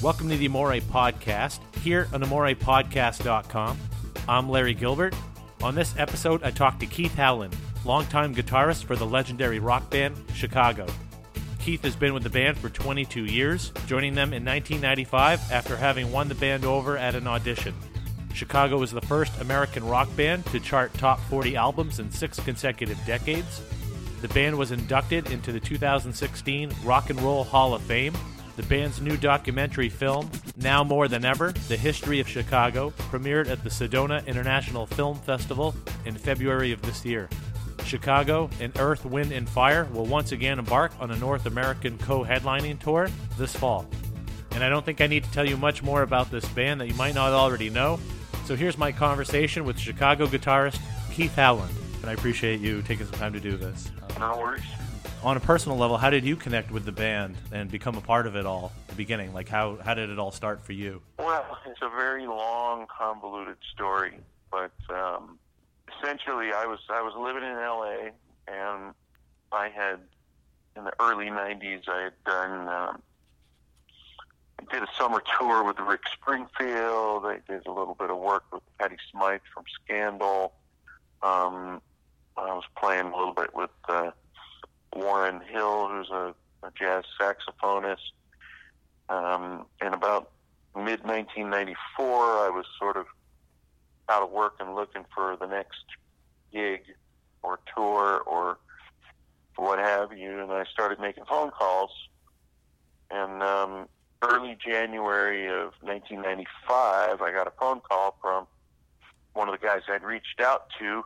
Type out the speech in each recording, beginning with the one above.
Welcome to the Amore Podcast, here on AmorePodcast.com. I'm Larry Gilbert. On this episode, I talked to Keith Howland, longtime guitarist for the legendary rock band Chicago. Keith has been with the band for 22 years, joining them in 1995 after having won the band over at an audition. Chicago was the first American rock band to chart top 40 albums in six consecutive decades. The band was inducted into the 2016 Rock and Roll Hall of Fame. The band's new documentary film, Now More Than Ever The History of Chicago, premiered at the Sedona International Film Festival in February of this year. Chicago and Earth, Wind, and Fire will once again embark on a North American co headlining tour this fall. And I don't think I need to tell you much more about this band that you might not already know. So here's my conversation with Chicago guitarist Keith Howland. And I appreciate you taking some time to do this. No worries. On a personal level, how did you connect with the band and become a part of it all the beginning? Like, how, how did it all start for you? Well, it's a very long, convoluted story, but um, essentially, I was I was living in L.A. and I had in the early '90s I had done um, I did a summer tour with Rick Springfield. I did a little bit of work with Patty Smyth from Scandal. Um, I was playing a little bit with uh, Warren Hill, who's a, a jazz saxophonist. Um, and about mid 1994, I was sort of out of work and looking for the next gig or tour or what have you. And I started making phone calls. And um, early January of 1995, I got a phone call from one of the guys I'd reached out to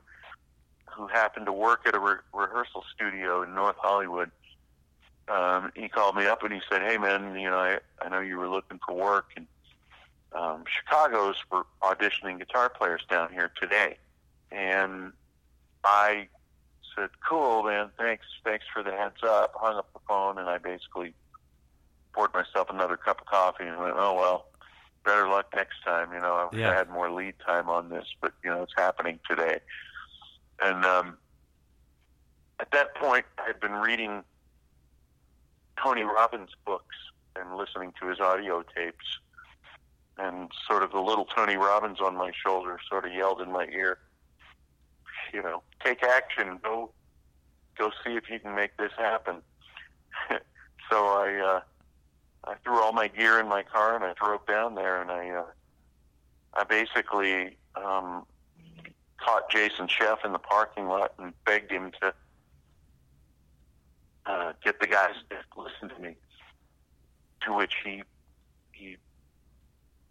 who happened to work at a re- rehearsal studio in North Hollywood. Um, he called me up and he said, "Hey, man, you know, I, I know you were looking for work, and um, Chicago's for auditioning guitar players down here today." And I said, "Cool, man. Thanks, thanks for the heads up." Hung up the phone, and I basically poured myself another cup of coffee and went, "Oh well, better luck next time." You know, I wish Yeah. I had more lead time on this, but you know, it's happening today. And um, at that point, I had been reading Tony Robbins books and listening to his audio tapes, and sort of the little Tony Robbins on my shoulder sort of yelled in my ear, you know, take action, go, go see if you can make this happen. so I, uh, I threw all my gear in my car and I drove down there and I, uh, I basically um, caught Jason Scheff in the parking lot and begged him to uh, get the guys to listen to me. To which he he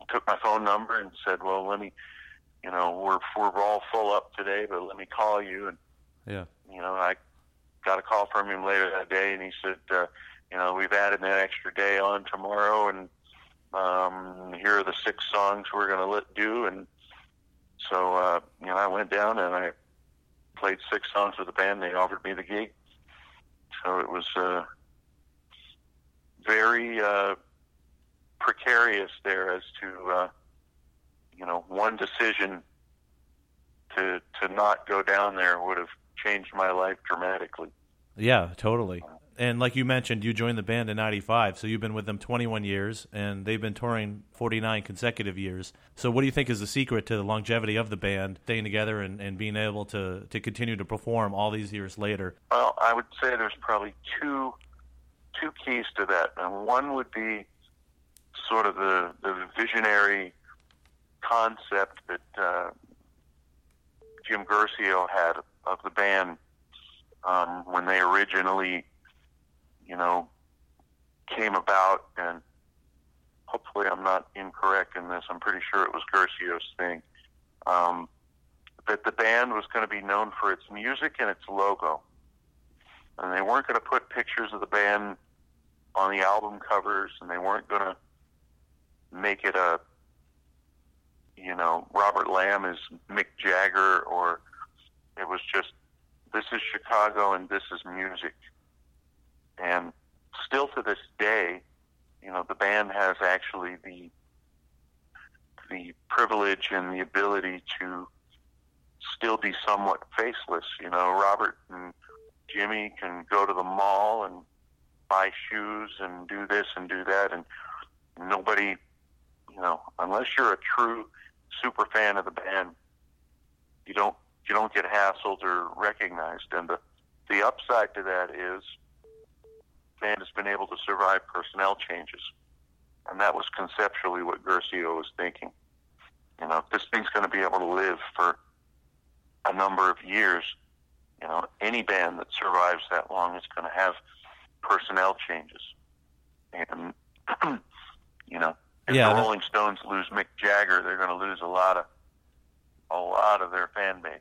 took my phone number and said, "Well, let me, you know, we're we're all full up today, but let me call you." And Yeah. you know, I got a call from him later that day, and he said, uh, "You know, we've added that extra day on tomorrow, and um, here are the six songs we're going to let do." And so, uh, you know, I went down and I played six songs with the band. They offered me the gig, so it was uh, very uh, precarious there as to, uh, you know, one decision to to not go down there would have changed my life dramatically. Yeah, totally. And like you mentioned, you joined the band in 95, so you've been with them 21 years, and they've been touring 49 consecutive years. So, what do you think is the secret to the longevity of the band, staying together and, and being able to, to continue to perform all these years later? Well, I would say there's probably two two keys to that. And one would be sort of the, the visionary concept that uh, Jim Guercio had of the band um, when they originally, you know, came about. And hopefully, I'm not incorrect in this. I'm pretty sure it was Guercio's thing. Um, that the band was going to be known for its music and its logo and they weren't going to put pictures of the band on the album covers, and they weren't going to make it a, you know, Robert Lamm is Mick Jagger, or it was just this is Chicago and this is music. And still to this day, you know, the band has actually the the privilege and the ability to still be somewhat faceless. You know, Robert and Jimmy can go to the mall and buy shoes and do this and do that, and nobody, you know, unless you're a true super fan of the band, you don't you don't get hassled or recognized. And the the upside to that is, band has been able to survive personnel changes, and that was conceptually what Guercio was thinking. You know, this thing's going to be able to live for a number of years. You know, any band that survives that long is going to have personnel changes, and you know, if Yeah, the Rolling Stones lose Mick Jagger, they're going to lose a lot of a lot of their fan base.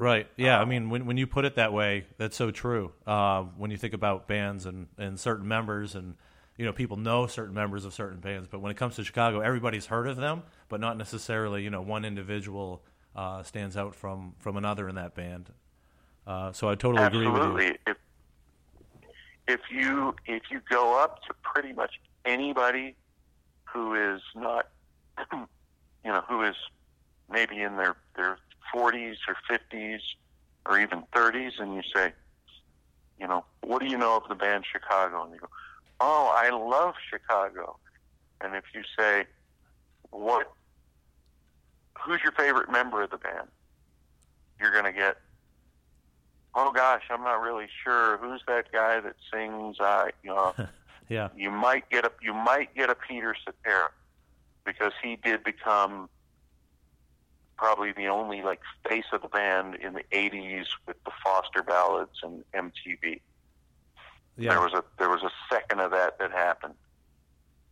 Right. Yeah. I mean, when when you put it that way, that's so true. Uh, when you think about bands and, and certain members, and you know, people know certain members of certain bands, but when it comes to Chicago, everybody's heard of them, but not necessarily. You know, one individual uh, stands out from from another in that band. Uh, so I totally agree with you. Absolutely. If if you if you go up to pretty much anybody who is not, you know, who is maybe in their their 40s or 50s or even 30s, and you say, you know, what do you know of the band Chicago? And you go, oh, I love Chicago. And if you say, what, who's your favorite member of the band? You're going to get, oh gosh, I'm not really sure. Who's that guy that sings? I, you know, Yeah. you might get a you might get a Peter Cetera because he did become probably the only like face of the band in the '80s with the Foster ballads and MTV. Yeah. There was a there was a second of that that happened,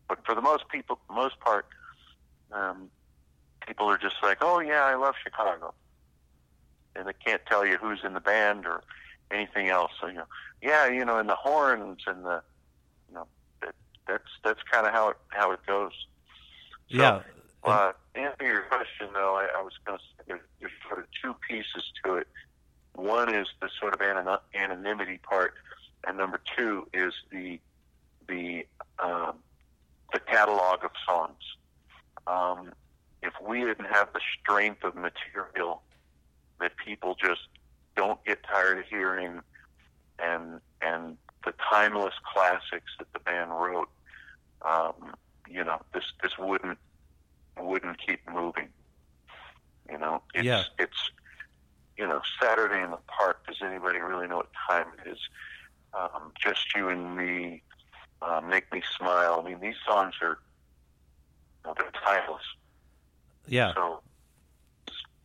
but for the most people, most part, um, people are just like, oh yeah, I love Chicago, and they can't tell you who's in the band or anything else. So you know, yeah, you know, and the horns and the, you know, that, that's that's kind of how it how it goes. So, yeah. Uh, to answer your question, though, I, I was going to say there's, there's sort of two pieces to it. One is the sort of anon- anonymity part, and number two is the the um, the catalog of songs. Um, if we didn't have the strength of material that people just don't get tired of hearing, and and the timeless classics that the band wrote, um, you know, this this wouldn't wouldn't keep moving. You know, it's Yeah. it's you know Saturday in the Park. Does anybody really know what time it is? Um, Just you and me, uh, make me smile. I mean, these songs are you know, they're timeless. Yeah. So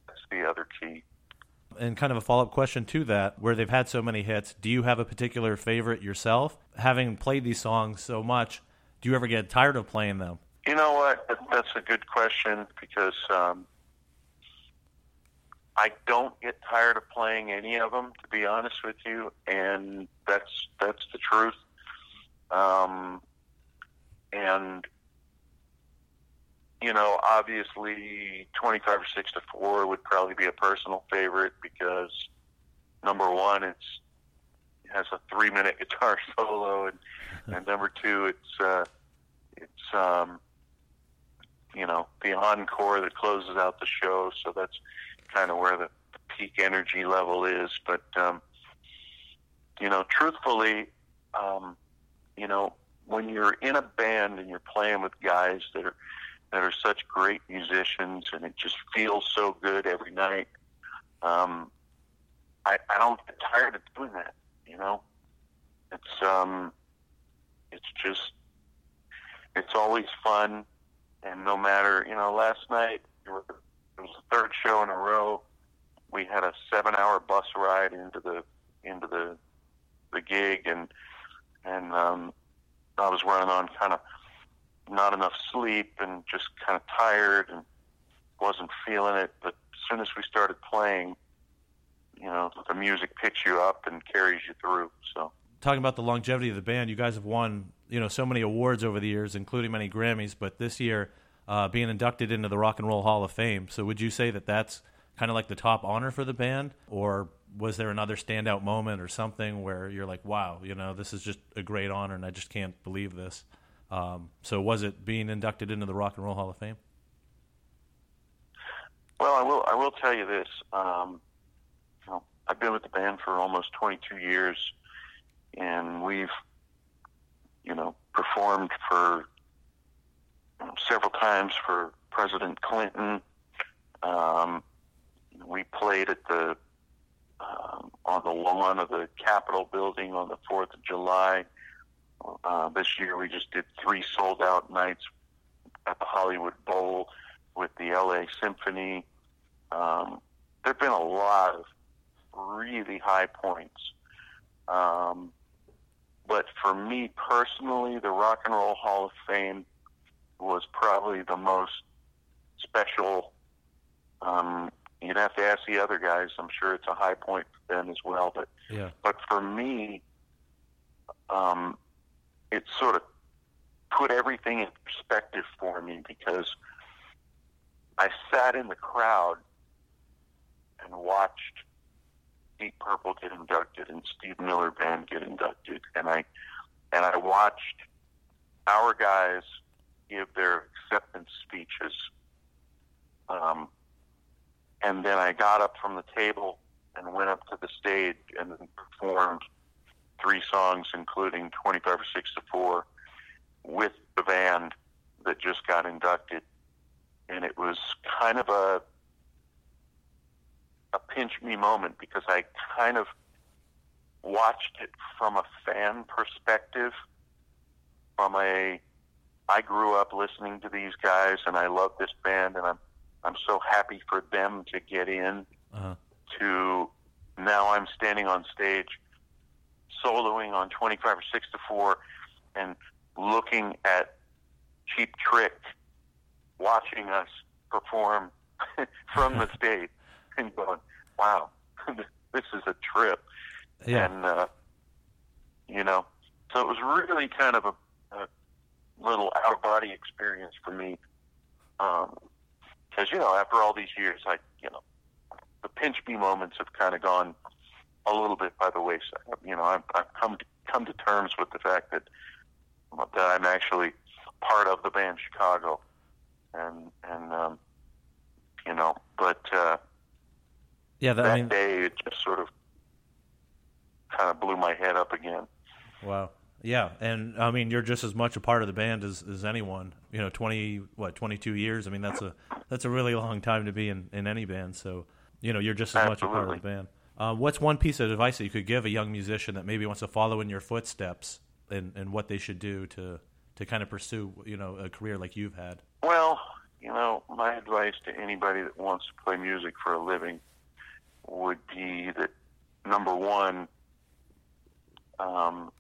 that's the other key. And kind of a follow up question to that, where they've had so many hits, do you have a particular favorite yourself? Having played these songs so much, do you ever get tired of playing them? You know what? That's a good question because um, I don't get tired of playing any of them, to be honest with you, and that's that's the truth. Um, and you know, obviously, twenty-five or six to four would probably be a personal favorite because number one, it's it has a three-minute guitar solo, and and number two, it's uh, it's um, you know the encore that closes out the show. So that's kind of where the peak energy level is. But um, you know, truthfully, um, you know, when you're in a band and you're playing with guys that are that are such great musicians, and it just feels so good every night. Um, I, I don't get tired of doing that. You know, it's um, it's just it's always fun, and no matter you know, last night it was the third show in a row. We had a seven-hour bus ride into the into the the gig, and and um, I was running on kind of not enough sleep and just kind of tired and wasn't feeling it. But as soon as we started playing, you know, the music picks you up and carries you through. So talking about the longevity of the band, you guys have won you know so many awards over the years, including many Grammys. But this year, uh, being inducted into the Rock and Roll Hall of Fame. So would you say that that's kind of like the top honor for the band, or was there another standout moment or something where you're like, wow, you know, this is just a great honor, and I just can't believe this. Um, so was it being inducted into the Rock and Roll Hall of Fame? Well, I will. I will tell you this. Um, you know, I've been with the band for almost 22 years, and we've, you know, performed for several times for President Clinton. Um, we played at the um, on the lawn of the Capitol building on the Fourth of July. Uh, this year, we just did three sold out nights at the Hollywood Bowl with the LA Symphony. Um, there have been a lot of really high points. Um, but for me personally, the Rock and Roll Hall of Fame was probably the most special. Um, you'd have to ask the other guys. I'm sure it's a high point for them as well. But Yeah. but for me, um, it sort of put everything in perspective for me because I sat in the crowd and watched Deep Purple get inducted and Steve Miller Band get inducted, and I and I watched our guys give their acceptance speeches. Um, and then I got up from the table and went up to the stage and performed three songs, including 25 or 6 to 4, with the band that just got inducted. And it was kind of a a pinch me moment because I kind of watched it from a fan perspective, from a I grew up listening to these guys and I love this band and I'm I'm so happy for them to get in Uh-huh. to now I'm standing on stage soloing on 25 or 6 to 4 and looking at Cheap Trick watching us perform from the stage and going, wow, this is a trip. Yeah. And, uh, you know, so it was really kind of a, a little out of body experience for me. Because, you know, after all these years, I, you know, the pinch me moments have kind of gone a little bit by the wayside. You know, I've, I've come to, come to terms with the fact that that I'm actually part of the band Chicago, and and um, you know, but uh, Yeah. That, that I mean, day it just sort of kind of blew my head up again. Wow. Yeah, and I mean, you're just as much a part of the band as, as anyone. You know, twenty what, twenty two years. I mean, that's a that's a really long time to be in, in any band. So, you know, you're just as much a part of the band. Uh, what's one piece of advice that you could give a young musician that maybe wants to follow in your footsteps and, and what they should do to to kind of pursue you know a career like you've had? Well, you know, my advice to anybody that wants to play music for a living would be that number one, um,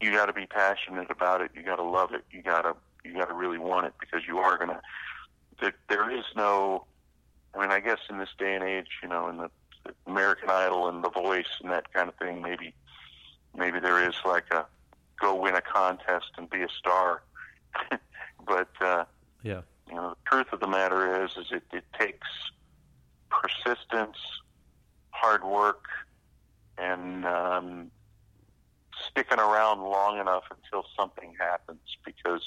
you got to be passionate about it. You got to love it. You got to you got to really want it because you are gonna. There, there is no. I mean, I guess in this day and age, you know, in the, the American Idol and The Voice and that kind of thing, maybe maybe there is like a go win a contest and be a star. but uh, Yeah. you know, the truth of the matter is, is it, it takes persistence, hard work, and um, sticking around long enough until something happens. Because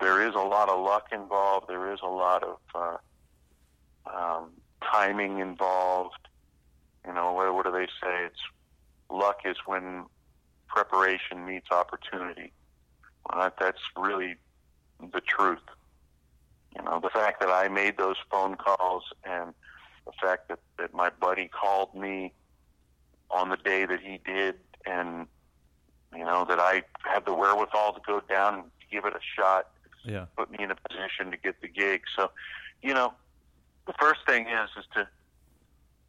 there is a lot of luck involved. There is a lot of uh, um, timing involved. You know, what, what do they say? It's luck is when preparation meets opportunity. That, that's really the truth. You know, the fact that I made those phone calls and the fact that, that my buddy called me on the day that he did and, you know, that I had the wherewithal to go down and give it a shot Yeah. put me in a position to get the gig. So, you know, the first thing is is to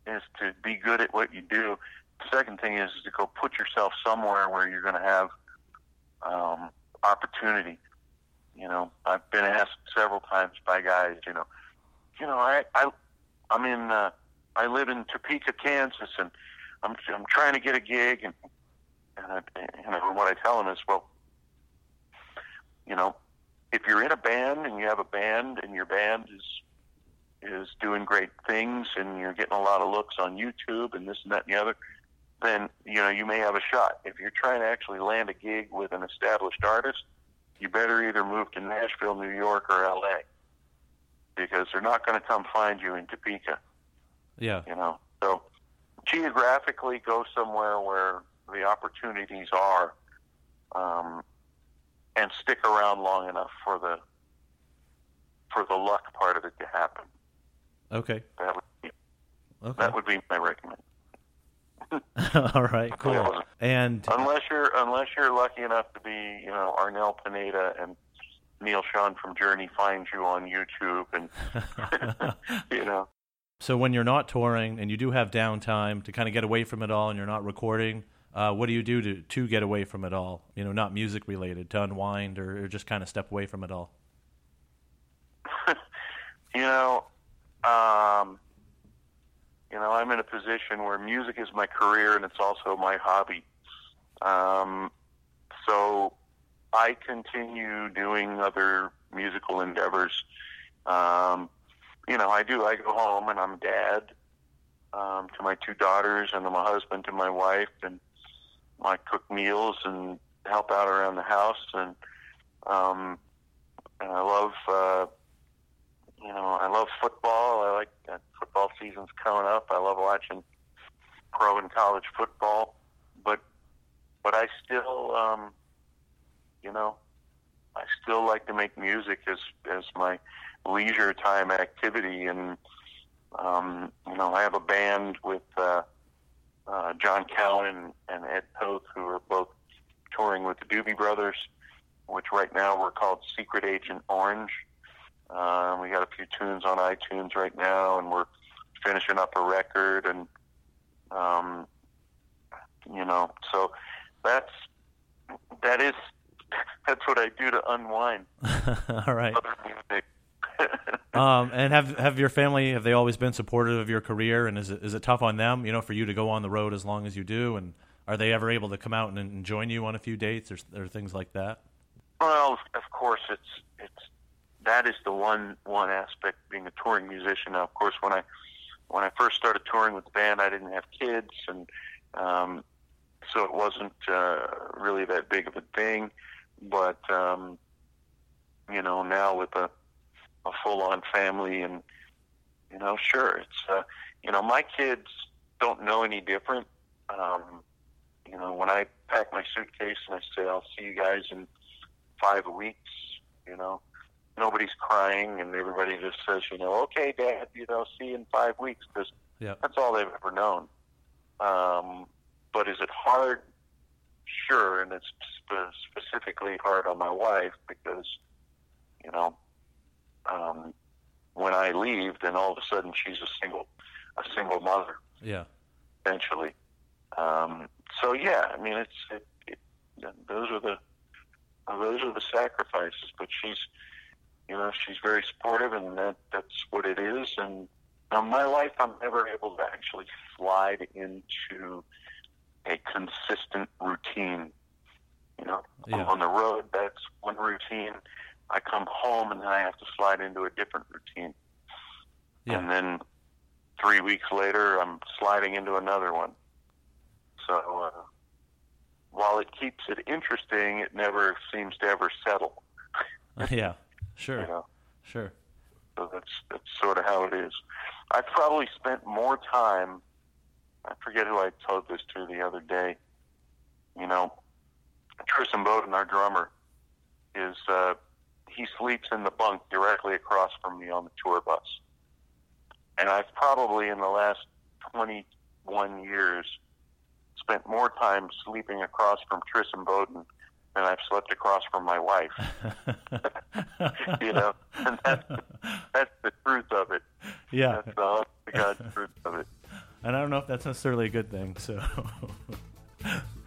is to be good at what you do. The second thing is, is to go put yourself somewhere where you're going to have um, opportunity. You know, I've been asked several times by guys. You know, you know, I I I'm in uh, I live in Topeka, Kansas, and I'm I'm trying to get a gig, and and I, you know what I tell them is, well, you know, if you're in a band and you have a band and your band is is doing great things and you're getting a lot of looks on YouTube and this and that and the other, then you know you may have a shot. If you're trying to actually land a gig with an established artist, you better either move to Nashville, New York, or LA because they're not going to come find you in Topeka. Yeah. You know, so geographically go somewhere where the opportunities are, um, and stick around long enough for the for the luck part of it to happen. Okay. That would be, Okay. that would be my recommendation. All right. Cool. And Unless you're unless you're lucky enough to be, you know, Arnel Pineda and Neal Schon from Journey finds you on YouTube and you know. so when you're not touring and you do have downtime to kind of get away from it all, and you're not recording, uh, what do you do to to get away from it all? You know, not music related, to unwind or, or just kind of step away from it all. you know, um, you know, I'm in a position where music is my career and it's also my hobby. Um, so I continue doing other musical endeavors. Um, you know, I do. I go home and I'm dad um, to my two daughters, and I'm a husband to my wife, and I cook meals and help out around the house, and um, and I love. Uh, you know, I love football. I like that football season's coming up. I love watching pro and college football, but but I still, um, you know, I still like to make music as as my leisure time activity, and um, you know, I have a band with uh, uh, John Cowan and Ed Toth, who are both touring with the Doobie Brothers, which right now we're called Secret Agent Orange. Um, we got a few tunes on iTunes right now, and we're finishing up a record, and um, you know, so that's that is that's what I do to unwind. all right. Um, and have have your family have they always been supportive of your career? And is it is it tough on them? You know, for you to go on the road as long as you do, and are they ever able to come out and, and join you on a few dates or, or things like that? Well, of course, it's it's that is the one one aspect being a touring musician. Now, of course, when I when I first started touring with the band, I didn't have kids, and um, so it wasn't uh, really that big of a thing. But um, you know, now with a a full on family, and you know, sure, it's uh, you know, my kids don't know any different. Um, you know, when I pack my suitcase and I say I'll see you guys in five weeks, you know, nobody's crying and everybody just says, you know, okay, Dad, you know, see you in five weeks because Yeah. that's all they've ever known. Um, but is it hard? Sure, and it's specifically hard on my wife because, you know, um, when I leave, then all of a sudden she's a single, a single mother Yeah. eventually. Um, so yeah, I mean, it's it, it, those are the those are the sacrifices. But she's, you know, she's very supportive, and that that's what it is. And in my life, I'm never able to actually slide into a consistent routine. You know, I'm Yeah. on the road, that's one routine. I come home, and then I have to slide into a different routine. Yeah. And then three weeks later, I'm sliding into another one. So uh, while it keeps it interesting, it never seems to ever settle. yeah. Sure. You know, Sure. so that's that's sort of how it is. I probably spent more time. I forget who I told this to the other day. You know, Tris Imboden, our drummer, is uh, he sleeps in the bunk directly across from me on the tour bus, and I've probably in the last twenty-one years spent more time sleeping across from Tris Imboden than I've slept across from my wife. you know, and that's that's the truth of it. yeah. That's the honest to God truth of it. And I don't know if that's necessarily a good thing. So,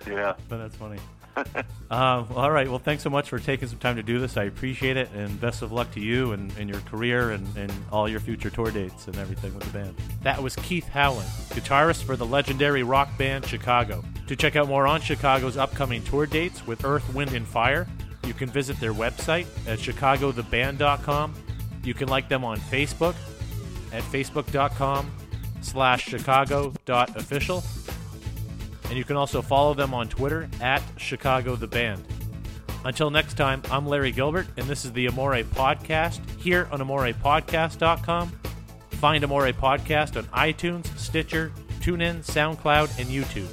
Yeah. but that's funny. Um, all right. Well, thanks so much for taking some time to do this. I appreciate it, and best of luck to you and, and your career and, and all your future tour dates and everything with the band. That was Keith Howland, guitarist for the legendary rock band Chicago. To check out more on Chicago's upcoming tour dates with Earth, Wind, and Fire, you can visit their website at chicagotheband.com. You can like them on Facebook at facebook.com slash chicago.official. And you can also follow them on Twitter at Chicago the Band. Until next time, I'm Larry Gilbert, and this is the Amore Podcast here on AmorePodcast.com. Find Amore Podcast on iTunes, Stitcher, TuneIn, SoundCloud, and YouTube.